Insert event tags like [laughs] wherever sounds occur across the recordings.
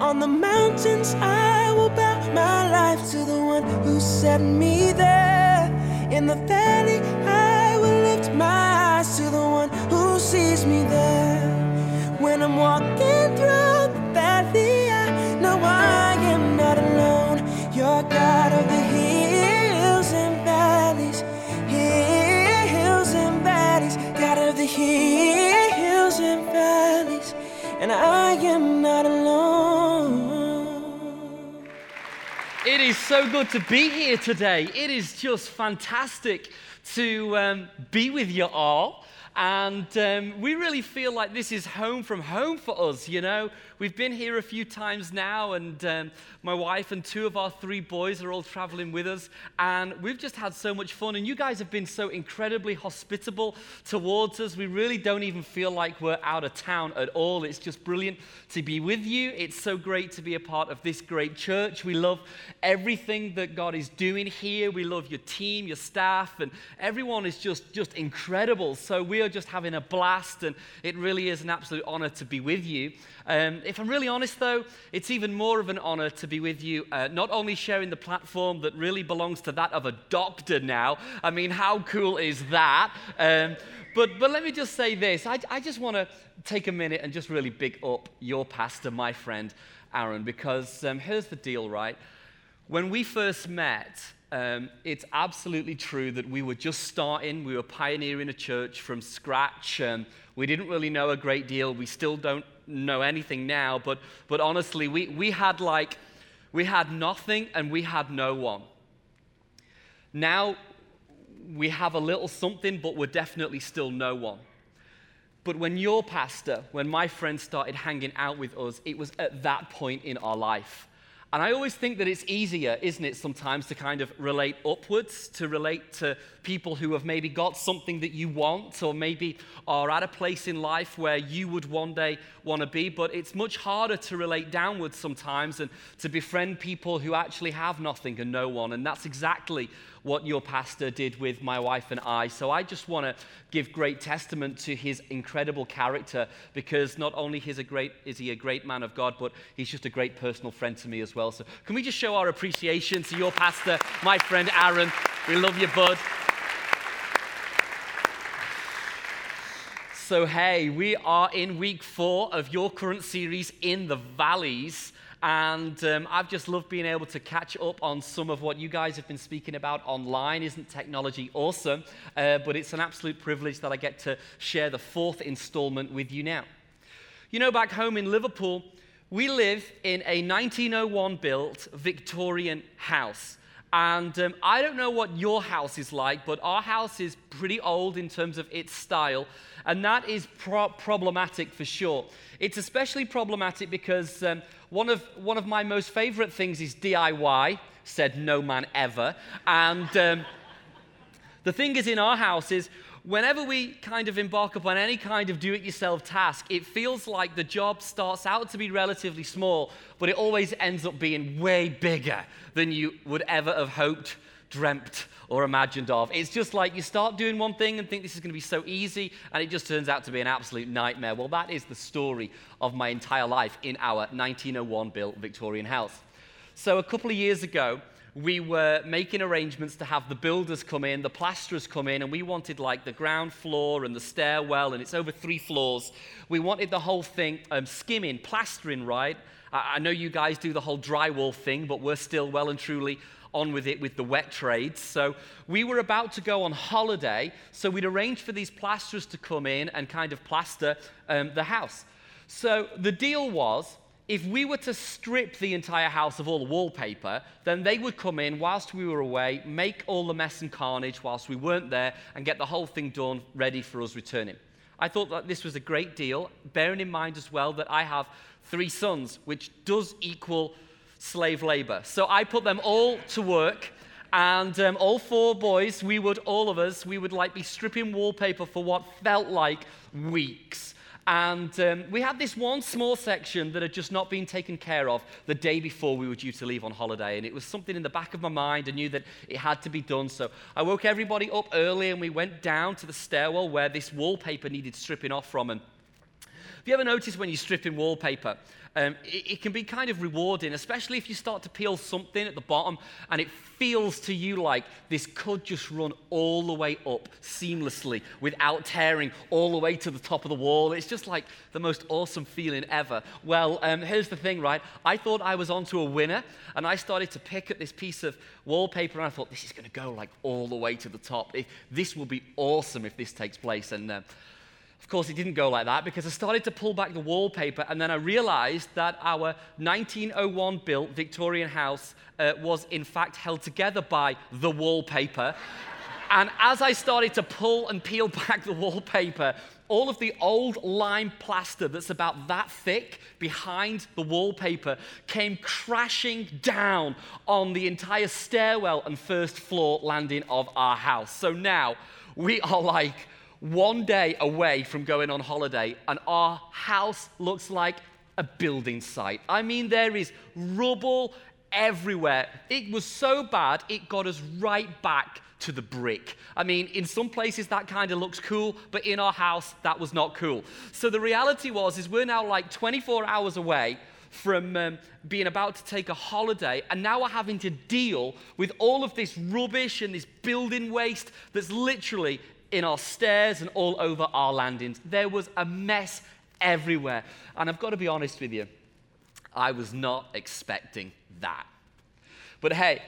On the mountains, I will bow my life to the one who set me there. In the valley, I will lift my eyes to the one who sees me there. When I'm walking through the valley, I know I am not alone. You're God of the hills and valleys, hills and valleys, God of the hills and valleys, and I am not alone. Is so good to be here today. It is just fantastic to um, be with you all. And um, we really feel like this is home from home for us, you know. We've been here a few times now, and um, my wife and two of our three boys are all traveling with us. And we've just had so much fun. And you guys have been so incredibly hospitable towards us. We really don't even feel like we're out of town at all. It's just brilliant to be with you. It's so great to be a part of this great church. We love everything that God is doing here. We love your team, your staff, and everyone is just, just incredible. So we are just having a blast, and it really is an absolute honor to be with you. Um, if I'm really honest, though, it's even more of an honor to be with you, uh, not only sharing the platform that really belongs to that of a doctor now. I mean, how cool is that? Um, but, but let me just say this I, I just want to take a minute and just really big up your pastor, my friend Aaron, because um, here's the deal, right? When we first met, um, it's absolutely true that we were just starting. We were pioneering a church from scratch. Um, we didn't really know a great deal. We still don't know anything now, but, but honestly, we, we had like, we had nothing and we had no one. Now we have a little something, but we're definitely still no one. But when your pastor, when my friend started hanging out with us, it was at that point in our life. And I always think that it's easier, isn't it, sometimes to kind of relate upwards, to relate to people who have maybe got something that you want, or maybe are at a place in life where you would one day want to be. But it's much harder to relate downwards sometimes and to befriend people who actually have nothing and no one. And that's exactly what your pastor did with my wife and I. So I just want to give great testament to his incredible character because not only is, a great, is he a great man of God, but he's just a great personal friend to me as well. So can we just show our appreciation to your pastor, my friend Aaron? We love you, bud. So, hey, we are in week four of your current series, In the Valleys. And um, I've just loved being able to catch up on some of what you guys have been speaking about online. Isn't technology awesome? Uh, but it's an absolute privilege that I get to share the fourth installment with you now. You know, back home in Liverpool, we live in a 1901 built Victorian house. And um, I don't know what your house is like, but our house is pretty old in terms of its style. And that is pro- problematic for sure. It's especially problematic because um, one, of, one of my most favorite things is DIY, said no man ever. And um, the thing is, in our house, is whenever we kind of embark upon any kind of do it yourself task, it feels like the job starts out to be relatively small, but it always ends up being way bigger than you would ever have hoped, dreamt, or imagined of. It's just like you start doing one thing and think this is going to be so easy, and it just turns out to be an absolute nightmare. Well, that is the story of my entire life in our 1901 built Victorian house. So, a couple of years ago, we were making arrangements to have the builders come in, the plasterers come in, and we wanted like the ground floor and the stairwell, and it's over three floors. We wanted the whole thing um, skimming, plastering, right? I, I know you guys do the whole drywall thing, but we're still well and truly on with it with the wet trades. So we were about to go on holiday, so we'd arranged for these plasterers to come in and kind of plaster um, the house. So the deal was if we were to strip the entire house of all the wallpaper, then they would come in whilst we were away, make all the mess and carnage whilst we weren't there, and get the whole thing done ready for us returning. I thought that this was a great deal, bearing in mind as well that I have three sons, which does equal slave labor. So I put them all to work. And um, all four boys, we would, all of us, we would like be stripping wallpaper for what felt like weeks. And um, we had this one small section that had just not been taken care of the day before we were due to leave on holiday. And it was something in the back of my mind. I knew that it had to be done. So I woke everybody up early and we went down to the stairwell where this wallpaper needed stripping off from. And Have you ever noticed when you're stripping wallpaper, um, it, it, can be kind of rewarding, especially if you start to peel something at the bottom and it feels to you like this could just run all the way up seamlessly without tearing all the way to the top of the wall. It's just like the most awesome feeling ever. Well, um, here's the thing, right? I thought I was onto a winner and I started to pick at this piece of wallpaper and I thought, this is going to go like all the way to the top. This will be awesome if this takes place. And uh, of course, it didn't go like that because I started to pull back the wallpaper and then I realized that our 1901 built Victorian house uh, was in fact held together by the wallpaper. [laughs] and as I started to pull and peel [laughs] back the wallpaper, all of the old lime plaster that's about that thick behind the wallpaper came crashing down on the entire stairwell and first floor landing of our house. So now we are like, one day away from going on holiday, and our house looks like a building site. I mean, there is rubble everywhere. It was so bad, it got us right back to the brick. I mean, in some places that kind of looks cool, but in our house that was not cool. So the reality was is we're now like 24 hours away from um, being about to take a holiday, and now we're having to deal with all of this rubbish and this building waste that's literally in our stairs and all over our landings. There was a mess everywhere. And I've got to be honest with you, I was not expecting that. But hey,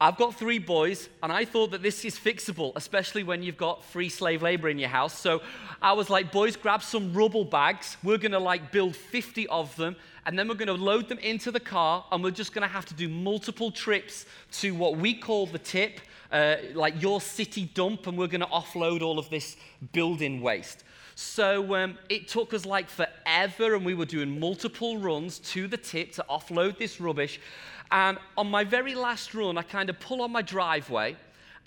I've got three boys, and I thought that this is fixable, especially when you've got free slave labor in your house. So I was like, boys, grab some rubble bags. We're gonna like build 50 of them, and then we're gonna load them into the car, and we're just gonna have to do multiple trips to what we call the tip, uh, like your city dump, and we're going to offload all of this building waste. So um, it took us like forever, and we were doing multiple runs to the tip to offload this rubbish. And on my very last run, I kind of pull on my driveway,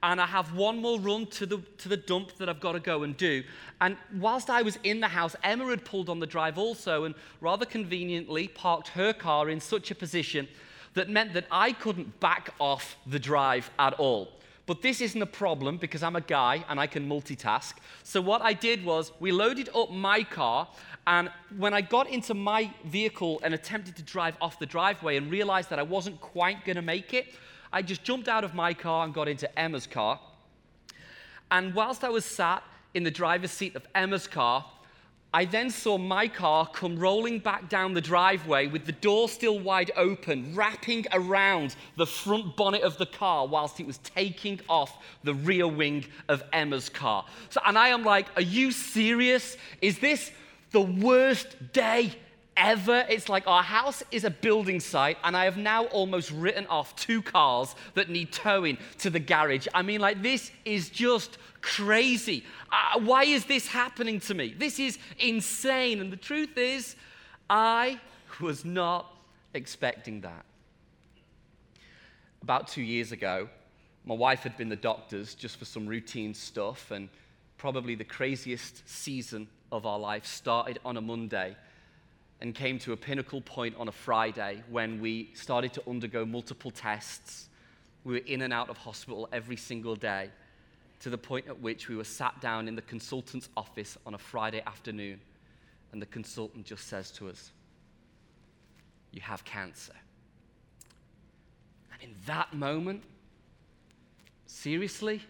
and I have one more run to the, to the dump that I've got to go and do. And whilst I was in the house, Emma had pulled on the drive also, and rather conveniently parked her car in such a position that meant that I couldn't back off the drive at all. But this isn't a problem because I'm a guy and I can multitask. So what I did was we loaded up my car and when I got into my vehicle and attempted to drive off the driveway and realized that I wasn't quite going to make it, I just jumped out of my car and got into Emma's car. And whilst I was sat in the driver's seat of Emma's car, I then saw my car come rolling back down the driveway with the door still wide open, wrapping around the front bonnet of the car whilst it was taking off the rear wing of Emma's car. So, and I am like, Are you serious? Is this the worst day ever. It's like our house is a building site, and I have now almost written off two cars that need towing to the garage. I mean, like, this is just crazy. Uh, why is this happening to me? This is insane. And the truth is, I was not expecting that. About two years ago, my wife had been the doctor's just for some routine stuff, and probably the craziest season of our life started on a Monday and came to a pinnacle point on a Friday when we started to undergo multiple tests. We were in and out of hospital every single day to the point at which we were sat down in the consultant's office on a Friday afternoon, and the consultant just says to us, You have cancer. And in that moment, seriously,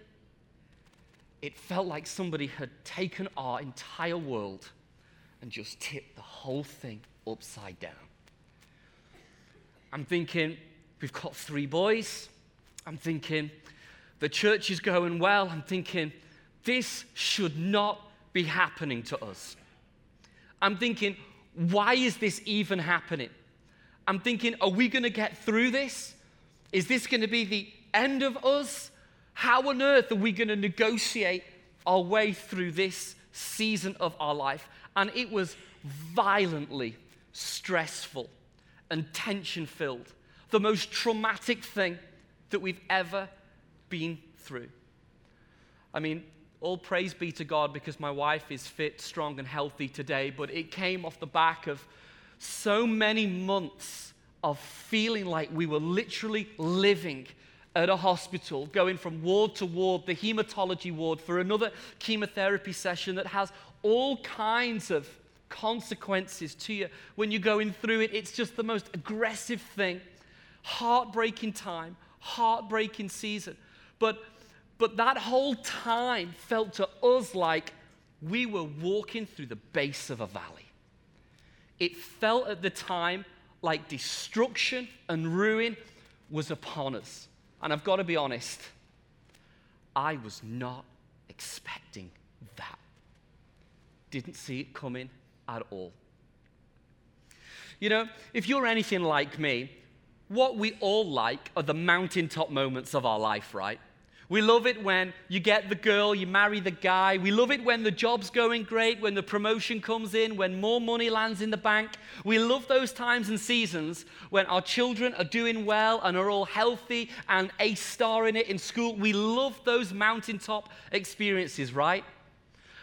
it felt like somebody had taken our entire world and just tip the whole thing upside down. I'm thinking, we've got three boys. I'm thinking, the church is going well. I'm thinking, this should not be happening to us. I'm thinking, why is this even happening? I'm thinking, are we going to get through this? Is this going to be the end of us? How on earth are we going to negotiate our way through this season of our life? And it was violently stressful and tension filled. The most traumatic thing that we've ever been through. I mean, all praise be to God because my wife is fit, strong, and healthy today, but it came off the back of so many months of feeling like we were literally living at a hospital, going from ward to ward, the hematology ward, for another chemotherapy session that has all kinds of consequences to you when you're going through it. It's just the most aggressive thing. Heartbreaking time, heartbreaking season. But, but that whole time felt to us like we were walking through the base of a valley. It felt at the time like destruction and ruin was upon us. And I've got to be honest, I was not expecting that. Didn't see it coming at all. You know, if you're anything like me, what we all like are the mountaintop moments of our life, right? We love it when you get the girl, you marry the guy. We love it when the job's going great, when the promotion comes in, when more money lands in the bank. We love those times and seasons when our children are doing well and are all healthy and a star in it in school. We love those mountaintop experiences, right?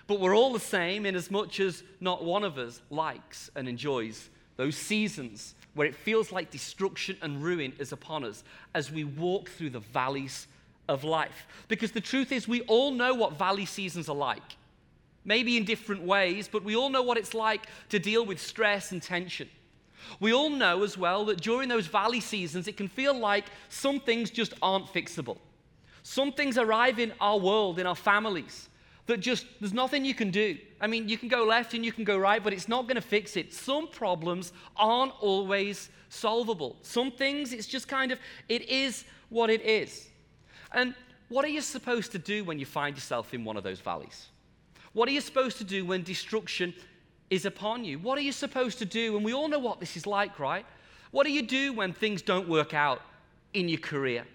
But we're all the same in as much as not one of us likes and enjoys those seasons where it feels like destruction and ruin is upon us as we walk through the valleys of life. Because the truth is, we all know what valley seasons are like. Maybe in different ways, but we all know what it's like to deal with stress and tension. We all know as well that during those valley seasons, it can feel like some things just aren't fixable. Some things arrive in our world, in our families, that just there's nothing you can do. I mean, you can go left and you can go right, but it's not going to fix it. Some problems aren't always solvable. Some things, it's just kind of, it is what it is. And what are you supposed to do when you find yourself in one of those valleys? What are you supposed to do when destruction is upon you? What are you supposed to do? And we all know what this is like, right? What do you do when things don't work out in your career?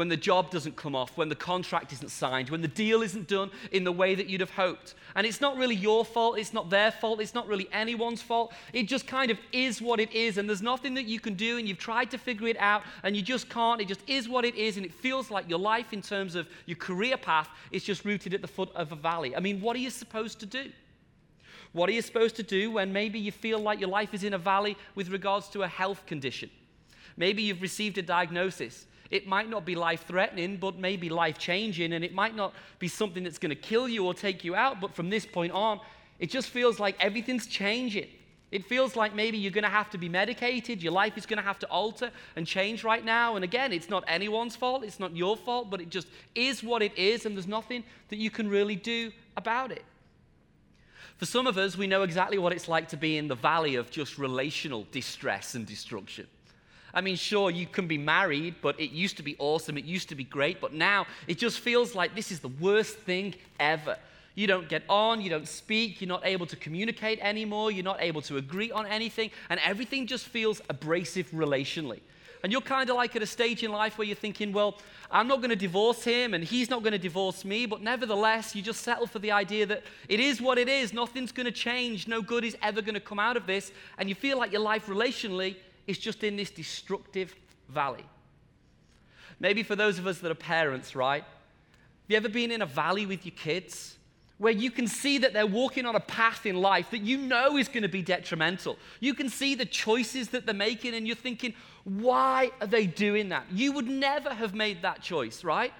When the job doesn't come off, when the contract isn't signed, when the deal isn't done in the way that you'd have hoped. And it's not really your fault, it's not their fault, it's not really anyone's fault. It just kind of is what it is, and there's nothing that you can do, and you've tried to figure it out, and you just can't. It just is what it is, and it feels like your life, in terms of your career path, is just rooted at the foot of a valley. I mean, what are you supposed to do? What are you supposed to do when maybe you feel like your life is in a valley with regards to a health condition? Maybe you've received a diagnosis it might not be life threatening, but maybe life changing, and it might not be something that's going to kill you or take you out, but from this point on, it just feels like everything's changing. It feels like maybe you're going to have to be medicated, your life is going to have to alter and change right now. And again, it's not anyone's fault, it's not your fault, but it just is what it is, and there's nothing that you can really do about it. For some of us, we know exactly what it's like to be in the valley of just relational distress and destruction. I mean, sure, you can be married, but it used to be awesome, it used to be great, but now it just feels like this is the worst thing ever. You don't get on, you don't speak, you're not able to communicate anymore, you're not able to agree on anything, and everything just feels abrasive relationally. And you're kind of like at a stage in life where you're thinking, well, I'm not going to divorce him and he's not going to divorce me, but nevertheless, you just settle for the idea that it is what it is, nothing's going to change, no good is ever going to come out of this, and you feel like your life relationally is just in this destructive valley. Maybe for those of us that are parents, right? Have you ever been in a valley with your kids where you can see that they're walking on a path in life that you know is going to be detrimental? You can see the choices that they're making, and you're thinking, why are they doing that? You would never have made that choice, right?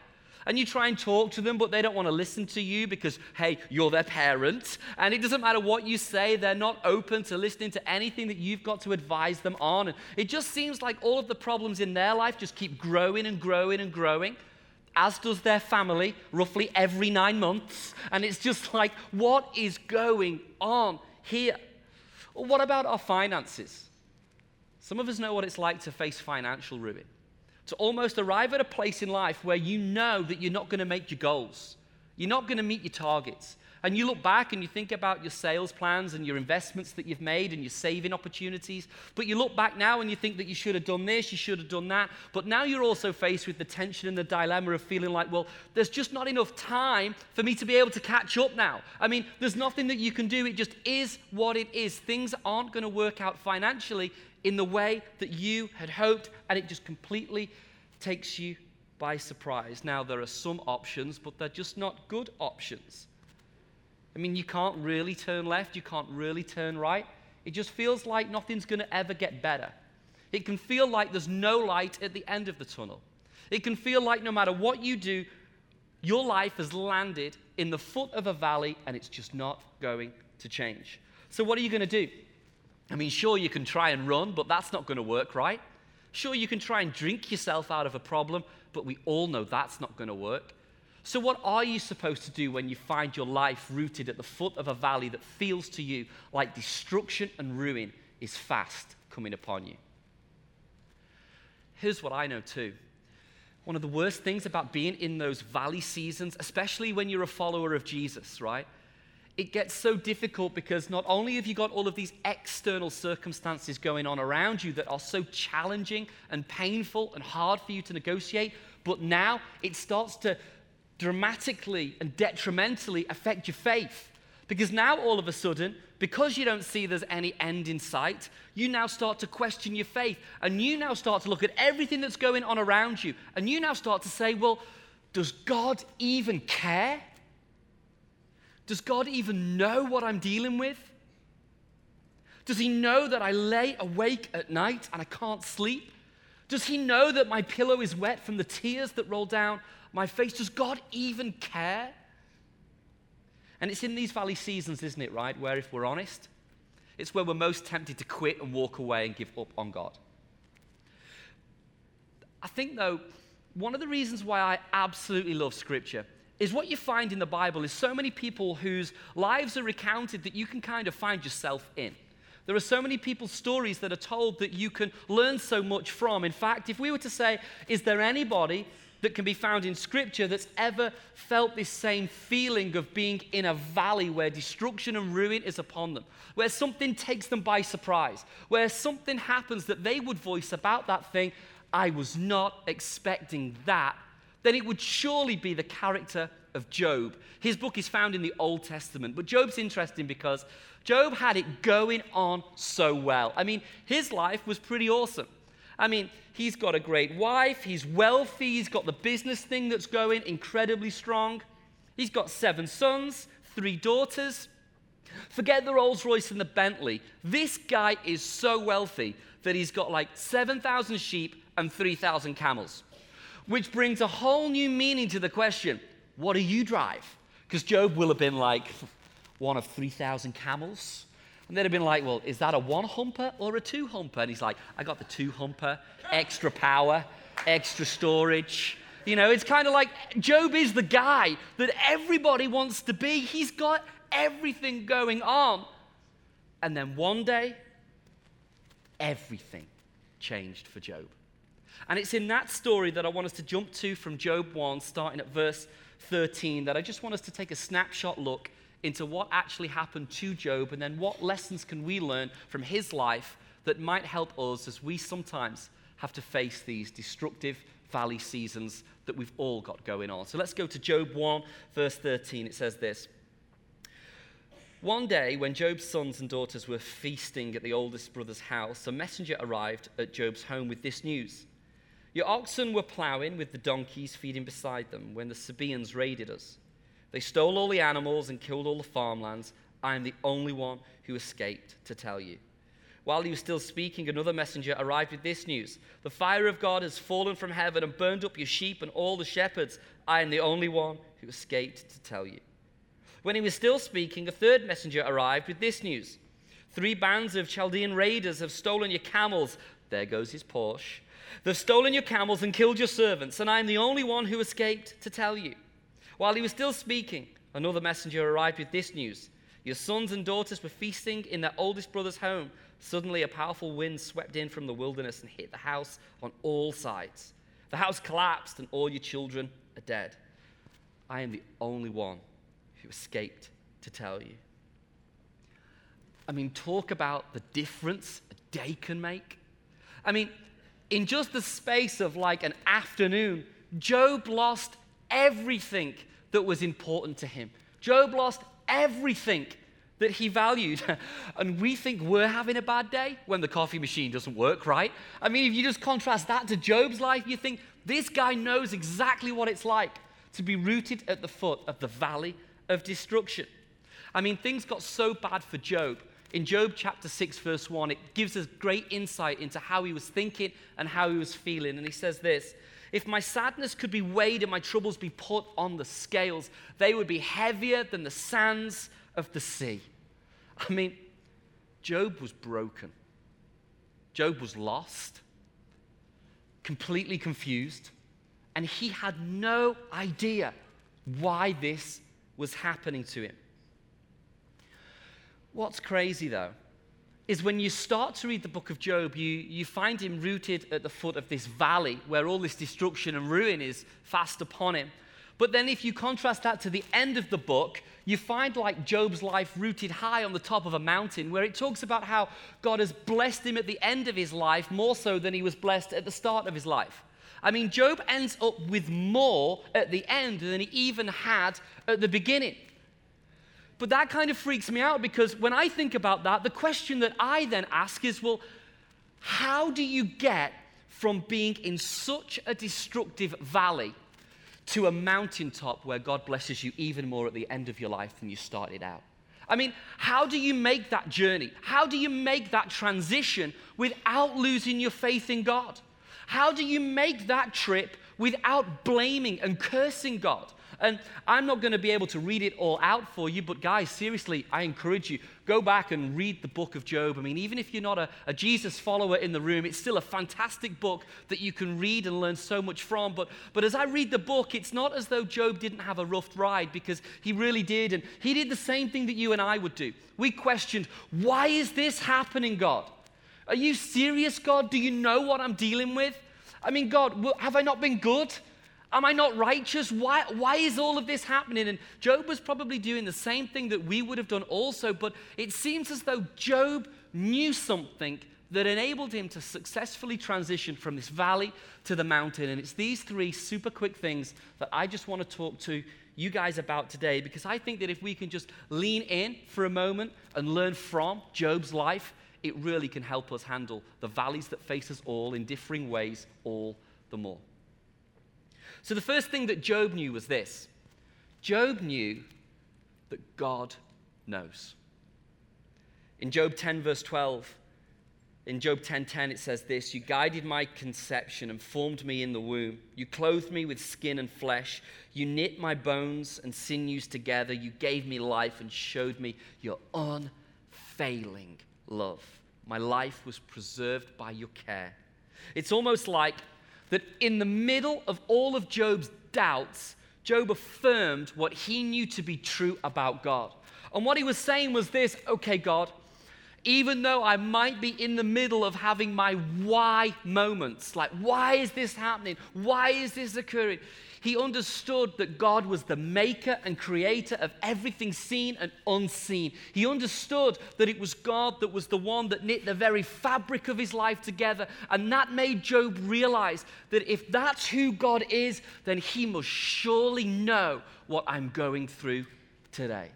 And you try and talk to them, but they don't want to listen to you because, hey, you're their parent. And it doesn't matter what you say, they're not open to listening to anything that you've got to advise them on. And it just seems like all of the problems in their life just keep growing and growing and growing, as does their family, roughly every nine months. And it's just like, what is going on here? what about our finances? Some of us know what it's like to face financial ruin to almost arrive at a place in life where you know that you're not going to make your goals. You're not going to meet your targets. And you look back and you think about your sales plans and your investments that you've made and your saving opportunities. But you look back now and you think that you should have done this, you should have done that. But now you're also faced with the tension and the dilemma of feeling like, well, there's just not enough time for me to be able to catch up now. I mean, there's nothing that you can do. It just is what it is. Things aren't going to work out financially in the way that you had hoped, and it just completely takes you by surprise. Now, there are some options, but they're just not good options. I mean, you can't really turn left, you can't really turn right. It just feels like nothing's going to ever get better. It can feel like there's no light at the end of the tunnel. It can feel like no matter what you do, your life has landed in the foot of a valley and it's just not going to change. So, what are you going to do? I mean, sure, you can try and run, but that's not going to work, right? Sure, you can try and drink yourself out of a problem, but we all know that's not going to work. So, what are you supposed to do when you find your life rooted at the foot of a valley that feels to you like destruction and ruin is fast coming upon you? Here's what I know too. One of the worst things about being in those valley seasons, especially when you're a follower of Jesus, right? It gets so difficult because not only have you got all of these external circumstances going on around you that are so challenging and painful and hard for you to negotiate, but now it starts to dramatically and detrimentally affect your faith. Because now all of a sudden, because you don't see there's any end in sight, you now start to question your faith. And you now start to look at everything that's going on around you. And you now start to say, well, does God even care? Does God even know what I'm dealing with? Does He know that I lay awake at night and I can't sleep? Does He know that my pillow is wet from the tears that roll down my face. Does God even care? And it's in these valley seasons, isn't it, right? Where, if we're honest, it's where we're most tempted to quit and walk away and give up on God. I think, though, one of the reasons why I absolutely love Scripture is what you find in the Bible is so many people whose lives are recounted that you can kind of find yourself in. There are so many people's stories that are told that you can learn so much from. In fact, if we were to say, is there anybody that can be found in Scripture that's ever felt this same feeling of being in a valley where destruction and ruin is upon them, where something takes them by surprise, where something happens that they would voice about that thing, I was not expecting that, then it would surely be the character of Job. His book is found in the Old Testament, but Job's interesting because Job had it going on so well. I mean, his life was pretty awesome. I mean, he's got a great wife, he's wealthy, he's got the business thing that's going incredibly strong. He's got seven sons, three daughters. Forget the Rolls Royce and the Bentley. This guy is so wealthy that he's got like 7,000 sheep and 3,000 camels, which brings a whole new meaning to the question what do you drive? Because Job will have been like one of 3,000 camels. And they'd have been like, well, is that a one humper or a two humper? And he's like, I got the two humper, extra power, extra storage. You know, it's kind of like Job is the guy that everybody wants to be. He's got everything going on. And then one day, everything changed for Job. And it's in that story that I want us to jump to from Job 1, starting at verse 13, that I just want us to take a snapshot look into what actually happened to Job and then what lessons can we learn from his life that might help us as we sometimes have to face these destructive valley seasons that we've all got going on. So let's go to Job 1, verse 13. It says this. One day, when Job's sons and daughters were feasting at the oldest brother's house, a messenger arrived at Job's home with this news Your oxen were plowing with the donkeys feeding beside them when the Sabaeans raided us. They stole all the animals and killed all the farmlands. I am the only one who escaped to tell you. While he was still speaking, another messenger arrived with this news The fire of God has fallen from heaven and burned up your sheep and all the shepherds. I am the only one who escaped to tell you. When he was still speaking, a third messenger arrived with this news Three bands of Chaldean raiders have stolen your camels. There goes his Porsche. They've stolen your camels and killed your servants, and I am the only one who escaped to tell you. While he was still speaking, another messenger arrived with this news Your sons and daughters were feasting in their oldest brother's home. Suddenly, a powerful wind swept in from the wilderness and hit the house on all sides. The house collapsed, and all your children are dead. I am the only one who escaped to tell you. I mean, talk about the difference a day can make. I mean, in just the space of like an afternoon, Job lost everything that was important to him. Job lost everything that he valued. [laughs] and we think we're having a bad day when the coffee machine doesn't work, right? I mean, if you just contrast that to Job's life, you think this guy knows exactly what it's like to be rooted at the foot of the valley of destruction. I mean, things got so bad for Job. In Job chapter 6, verse 1, it gives us great insight into how he was thinking and how he was feeling. And he says this if my sadness could be weighed and my troubles be put on the scales, they would be heavier than the sands of the sea. I mean, Job was broken. Job was lost, completely confused, and he had no idea why this was happening to him. What's crazy though is when you start to read the book of Job, you, you find him rooted at the foot of this valley where all this destruction and ruin is fast upon him. But then, if you contrast that to the end of the book, you find like Job's life rooted high on the top of a mountain, where it talks about how God has blessed him at the end of his life more so than he was blessed at the start of his life. I mean, Job ends up with more at the end than he even had at the beginning. But that kind of freaks me out because when I think about that, the question that I then ask is well, how do you get from being in such a destructive valley to a mountaintop where God blesses you even more at the end of your life than you started out? I mean, how do you make that journey? How do you make that transition without losing your faith in God? How do you make that trip without blaming and cursing God? And I'm not going to be able to read it all out for you, but guys, seriously, I encourage you, go back and read the book of Job. I mean, even if you're not a, a Jesus follower in the room, it's still a fantastic book that you can read and learn so much from. But, but as I read the book, it's not as though Job didn't have a rough ride because he really did. And he did the same thing that you and I would do. We questioned, why is this happening, God? Are you serious, God? Do you know what I'm dealing with? I mean, God, have I not been good? Am I not righteous? Why, why is all of this happening? And Job was probably doing the same thing that we would have done also, but it seems as though Job knew something that enabled him to successfully transition from this valley to the mountain. And it's these three super quick things that I just want to talk to you guys about today because I think that if we can just lean in for a moment and learn from Job's life, it really can help us handle the valleys that face us all in differing ways all the more. So the first thing that Job knew was this Job knew that God knows. In Job 10, verse 12, in Job 10:10 10, 10, it says this, you guided my conception and formed me in the womb. You clothed me with skin and flesh. You knit my bones and sinews together. You gave me life and showed me your unfailing love. My life was preserved by your care. It's almost like that in the middle of all of Job's doubts, Job affirmed what he knew to be true about God. And what he was saying was this okay, God, even though I might be in the middle of having my why moments, like, why is this happening? Why is this occurring? He understood that God was the maker and creator of everything seen and unseen. He understood that it was God that was the one that knit the very fabric of his life together. And that made Job realize that if that's who God is, then he must surely know what I'm going through today.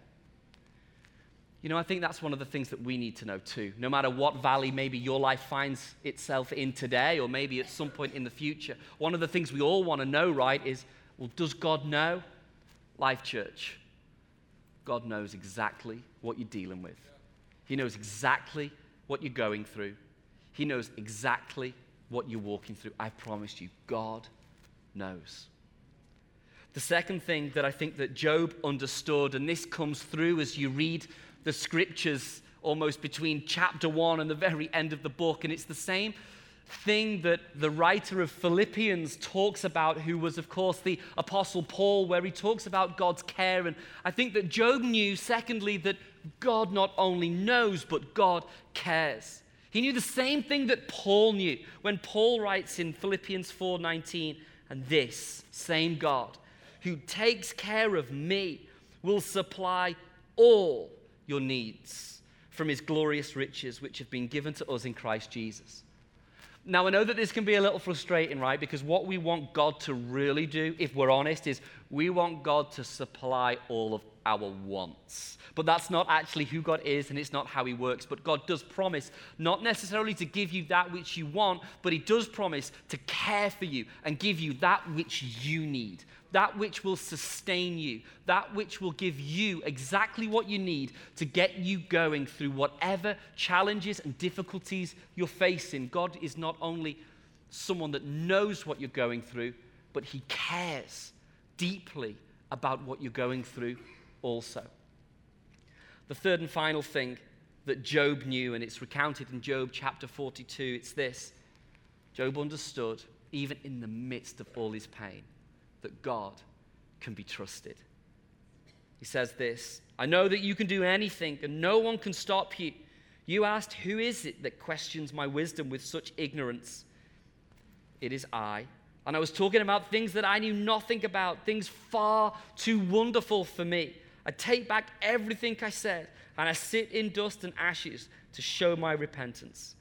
You know, I think that's one of the things that we need to know too. No matter what valley maybe your life finds itself in today, or maybe at some point in the future, one of the things we all want to know, right, is well, does God know? Life Church, God knows exactly what you're dealing with. He knows exactly what you're going through. He knows exactly what you're walking through. I promise you, God knows. The second thing that I think that Job understood, and this comes through as you read the scriptures almost between chapter one and the very end of the book. And it's the same thing that the writer of Philippians talks about, who was, of course, the Apostle Paul, where he talks about God's care. And I think that Job knew, secondly, that God not only knows, but God cares. He knew the same thing that Paul knew when Paul writes in Philippians 4:19, and this same God who takes care of me will supply all your needs from his glorious riches, which have been given to us in Christ Jesus. Now, I know that this can be a little frustrating, right? Because what we want God to really do, if we're honest, is we want God to supply all of our wants. But that's not actually who God is and it's not how He works. But God does promise not necessarily to give you that which you want, but He does promise to care for you and give you that which you need that which will sustain you, that which will give you exactly what you need to get you going through whatever challenges and difficulties you're facing. God is not only someone that knows what you're going through, but He cares deeply about what you're going through also. The third and final thing that Job knew, and it's recounted in Job chapter 42. It's this Job understood, even in the midst of all his pain, that God can be trusted. He says this I know that you can do anything, and no one can stop you. You asked, Who is it that questions my wisdom with such ignorance? It is I. And I was talking about things that I knew nothing about, things far too wonderful for me. I take back everything I said, and I sit in dust and ashes to show my repentance.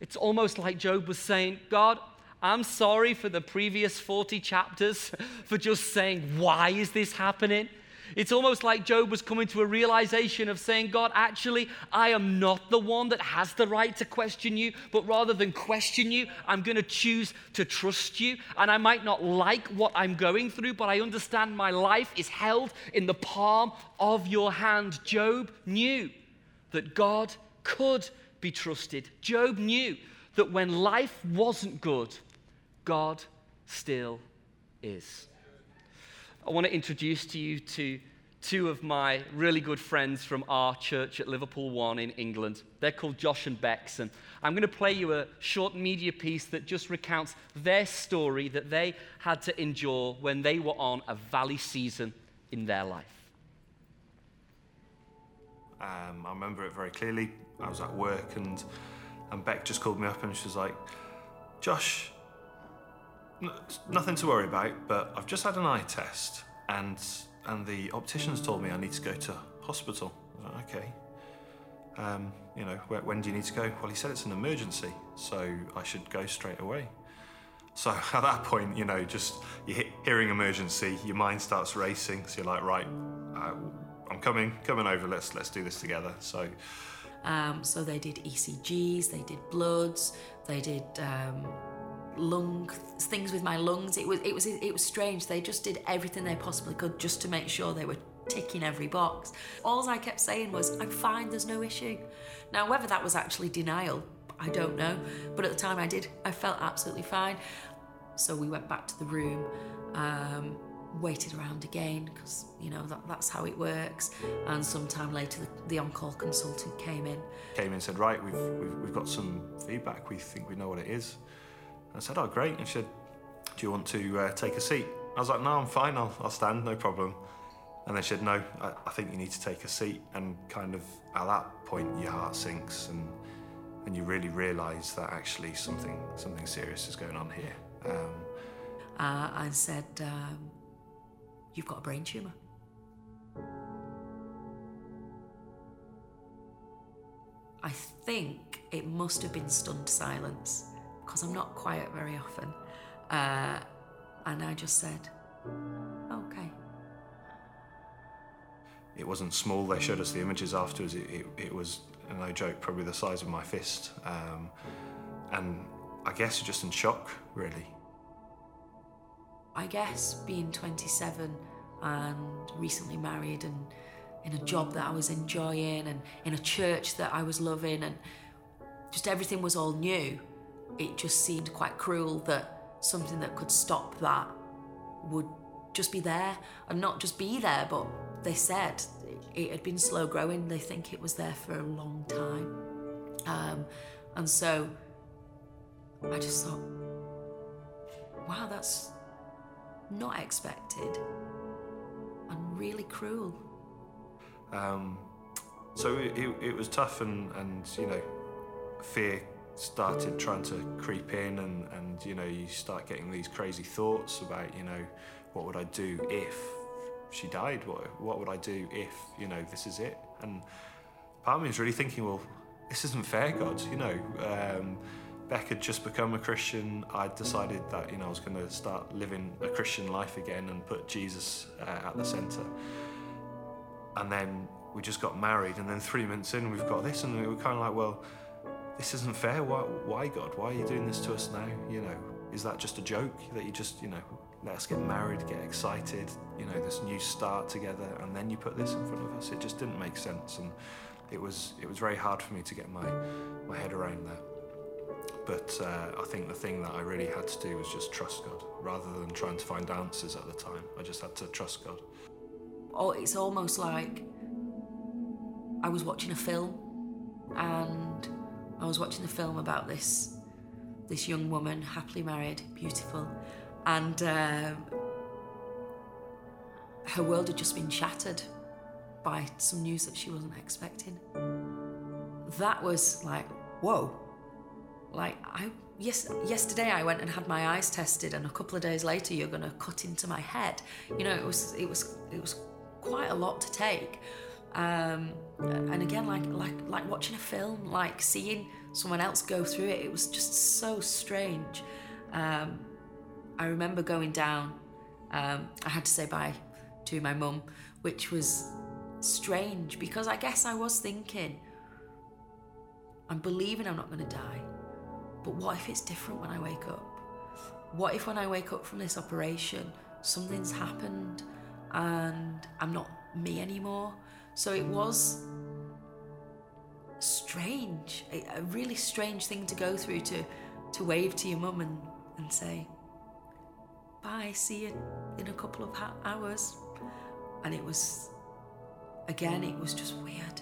It's almost like Job was saying, God, I'm sorry for the previous 40 chapters [laughs] for just saying, Why is this happening? It's almost like Job was coming to a realization of saying, God, actually, I am not the one that has the right to question you, but rather than question you, I'm going to choose to trust you. And I might not like what I'm going through, but I understand my life is held in the palm of your hand. Job knew that God could be trusted. Job knew that when life wasn't good, God still is. I want to introduce to you to two of my really good friends from our church at Liverpool One in England. They're called Josh and Bex, and I'm going to play you a short media piece that just recounts their story that they had to endure when they were on a valley season in their life. Um, I remember it very clearly. I was at work and and Beck just called me up and she was like, Josh, nothing to worry about, but I've just had an eye test and and the optician's told me I need to go to hospital. Like, okay. Um, you know, when, do you need to go? Well, he said it's an emergency, so I should go straight away. So [laughs] at that point, you know, just you're hearing emergency, your mind starts racing. So you're like, right, uh, I'm coming, coming over. Let's let's do this together. So. Um, so they did ECGs, they did bloods, they did um, lung things with my lungs. It was it was it was strange. They just did everything they possibly could just to make sure they were ticking every box. All I kept saying was, "I'm fine. There's no issue." Now, whether that was actually denial, I don't know. But at the time, I did. I felt absolutely fine. So we went back to the room. Um, waited around again because you know that, that's how it works and sometime later the, the on-call consultant came in came in and said right we've, we've, we've got some feedback we think we know what it is I said, oh, great. And she said, do you want to uh, take a seat? I was like, no, I'm fine. I'll, I'll stand, no problem. And they said, no, I, I, think you need to take a seat. And kind of at that point, your heart sinks and, and you really realise that actually something, something serious is going on here. Um, uh, I said, um, you've got a brain tumour. I think it must have been stunned silence because I'm not quiet very often. Uh, and I just said, okay. It wasn't small. They showed us the images afterwards. It, it, it was, no joke, probably the size of my fist. Um, and I guess just in shock, really. I guess being 27 and recently married and in a job that I was enjoying and in a church that I was loving and just everything was all new it just seemed quite cruel that something that could stop that would just be there and not just be there, but they said it had been slow growing. They think it was there for a long time. Um, and so I just thought, wow, that's not expected and really cruel. Um, so it, it, was tough and, and, you know, fear started trying to creep in and, and you know you start getting these crazy thoughts about you know what would I do if she died? What, what would I do if you know this is it? And part of me was really thinking well this isn't fair God you know um, Beck had just become a Christian. I decided that you know I was going to start living a Christian life again and put Jesus uh, at the centre and then we just got married and then three months in we've got this and we were kind of like well this isn't fair. Why, why, God? Why are you doing this to us now? You know, is that just a joke that you just, you know, let us get married, get excited, you know, this new start together, and then you put this in front of us? It just didn't make sense, and it was it was very hard for me to get my my head around that. But uh, I think the thing that I really had to do was just trust God, rather than trying to find answers at the time. I just had to trust God. Oh, it's almost like I was watching a film and I was watching the film about this this young woman, happily married, beautiful, and um, her world had just been shattered by some news that she wasn't expecting. That was like, whoa. Like I yes yesterday I went and had my eyes tested and a couple of days later you're gonna cut into my head. You know, it was it was it was quite a lot to take. Um, and again, like like like watching a film, like seeing someone else go through it, it was just so strange. Um, I remember going down. Um, I had to say bye to my mum, which was strange because I guess I was thinking, I'm believing I'm not going to die, but what if it's different when I wake up? What if when I wake up from this operation, something's happened and I'm not me anymore? So it was strange, a, a really strange thing to go through to, to wave to your mum and, and say, bye, see you in a couple of ha- hours. And it was, again, it was just weird.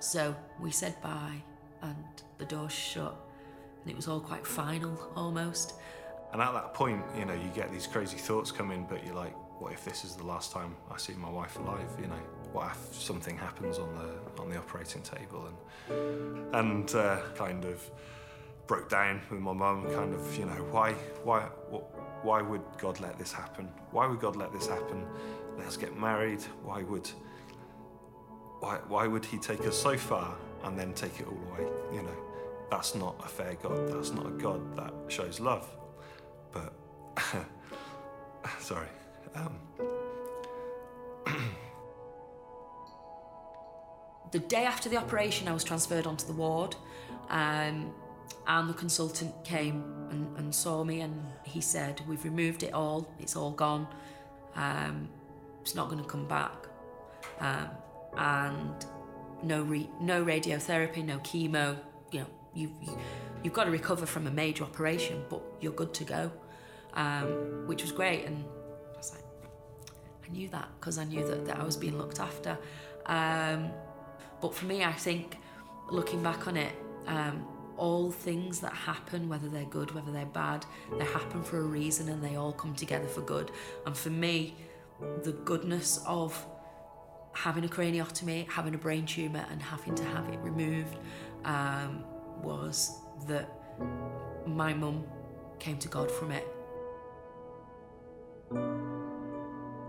So we said bye and the door shut and it was all quite final almost. And at that point, you know, you get these crazy thoughts come in, but you're like, what if this is the last time I see my wife alive? You know, what if something happens on the on the operating table? And and uh, kind of broke down with my mum. Kind of, you know, why why why would God let this happen? Why would God let this happen? Let us get married. Why would why why would He take us so far and then take it all away? You know, that's not a fair God. That's not a God that shows love. But [laughs] sorry. Um, [clears throat] the day after the operation, I was transferred onto the ward, um, and the consultant came and, and, saw me, and he said, "We've removed it all. It's all gone. Um, it's not going to come back, um, and no re- no radiotherapy, no chemo. You know, you, you you've got to recover from a major operation, but you're good to go." Um, which was great, and I was like, I knew that because I knew that, that I was being looked after. Um, but for me, I think looking back on it, um, all things that happen, whether they're good, whether they're bad, they happen for a reason and they all come together for good. And for me, the goodness of having a craniotomy, having a brain tumour, and having to have it removed um, was that my mum came to God from it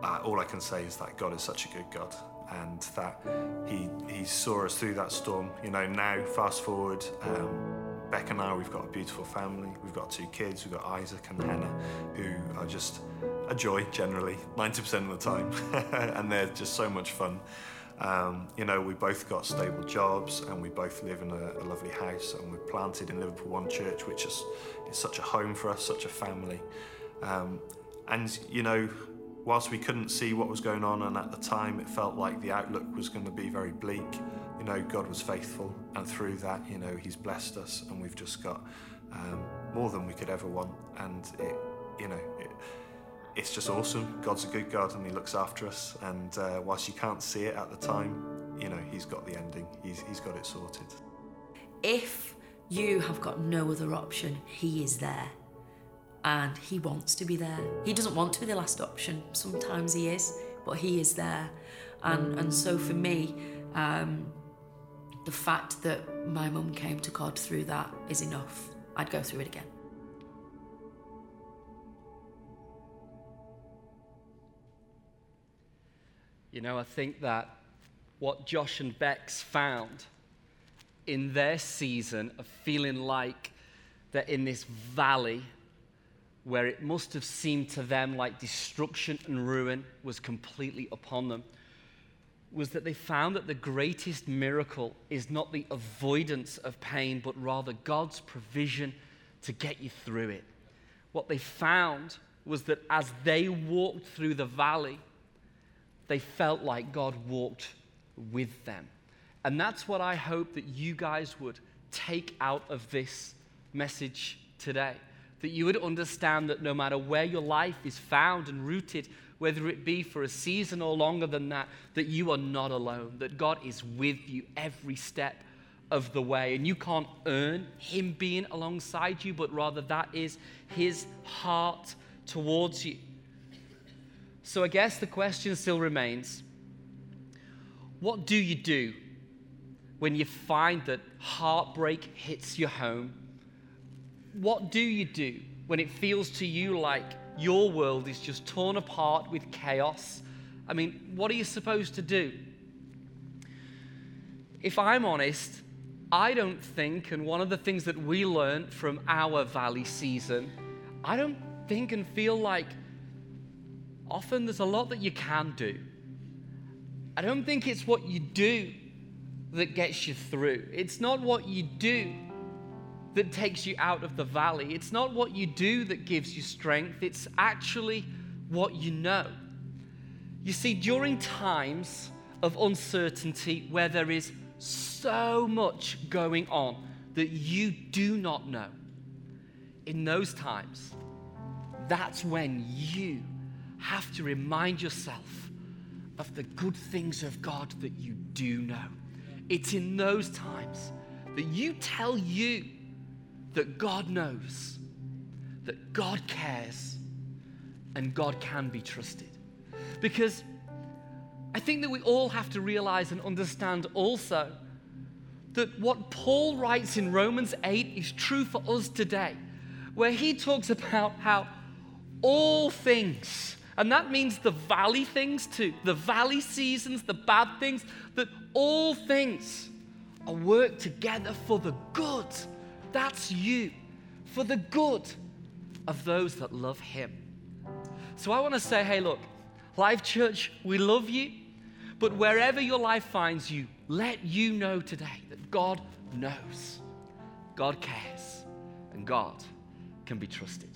uh, all I can say is that God is such a good God and that he, he saw us through that storm. You know, now, fast forward, um, Beck and I, we've got a beautiful family. We've got two kids. We've got Isaac and Hannah, who are just a joy generally, 90% of the time. [laughs] and they're just so much fun. Um, you know, we both got stable jobs and we both live in a, a, lovely house and we're planted in Liverpool One Church, which is, is such a home for us, such a family. Um, and, you know, whilst we couldn't see what was going on, and at the time it felt like the outlook was going to be very bleak, you know, God was faithful. And through that, you know, He's blessed us, and we've just got um, more than we could ever want. And it, you know, it, it's just awesome. God's a good God, and He looks after us. And uh, whilst you can't see it at the time, you know, He's got the ending, He's, he's got it sorted. If you have got no other option, He is there and he wants to be there. He doesn't want to be the last option. Sometimes he is, but he is there. And and so for me, um, the fact that my mum came to God through that is enough. I'd go through it again. You know, I think that what Josh and Bex found in their season of feeling like they're in this valley where it must have seemed to them like destruction and ruin was completely upon them, was that they found that the greatest miracle is not the avoidance of pain, but rather God's provision to get you through it. What they found was that as they walked through the valley, they felt like God walked with them. And that's what I hope that you guys would take out of this message today that you would understand that no matter where your life is found and rooted, whether it be for a season or longer than that, that you are not alone, that God is with you every step of the way, and you can't earn Him being alongside you, but rather that is His heart towards you. So I guess the question still remains what do you do when you find that heartbreak hits your home? What do you do when it feels to you like your world is just torn apart with chaos? I mean, what are you supposed to do? If I'm honest, I don't think, and one of the things that we learned from our valley season, I don't think and feel like often there's a lot that you can do. I don't think it's what you do that gets you through. It's not what you do that takes you out of the valley. It's not what you do that gives you strength. It's actually what you know. You see, during times of uncertainty where there is so much going on that you do not know, in those times, that's when you have to remind yourself of the good things of God that you do know. It's in those times that you tell you that God knows, that God cares, and God can be trusted. Because I think that we all have to realize and understand also that what Paul writes in Romans 8 is true for us today, where he talks about how all things, and that means the valley things too, the valley seasons, the bad things, that all things are worked together for the good. That's you, for the good of those that love him. So I want to say, hey, look, Life Church, we love you, but wherever your life finds you, let you know today that God knows, God cares, and God can be trusted.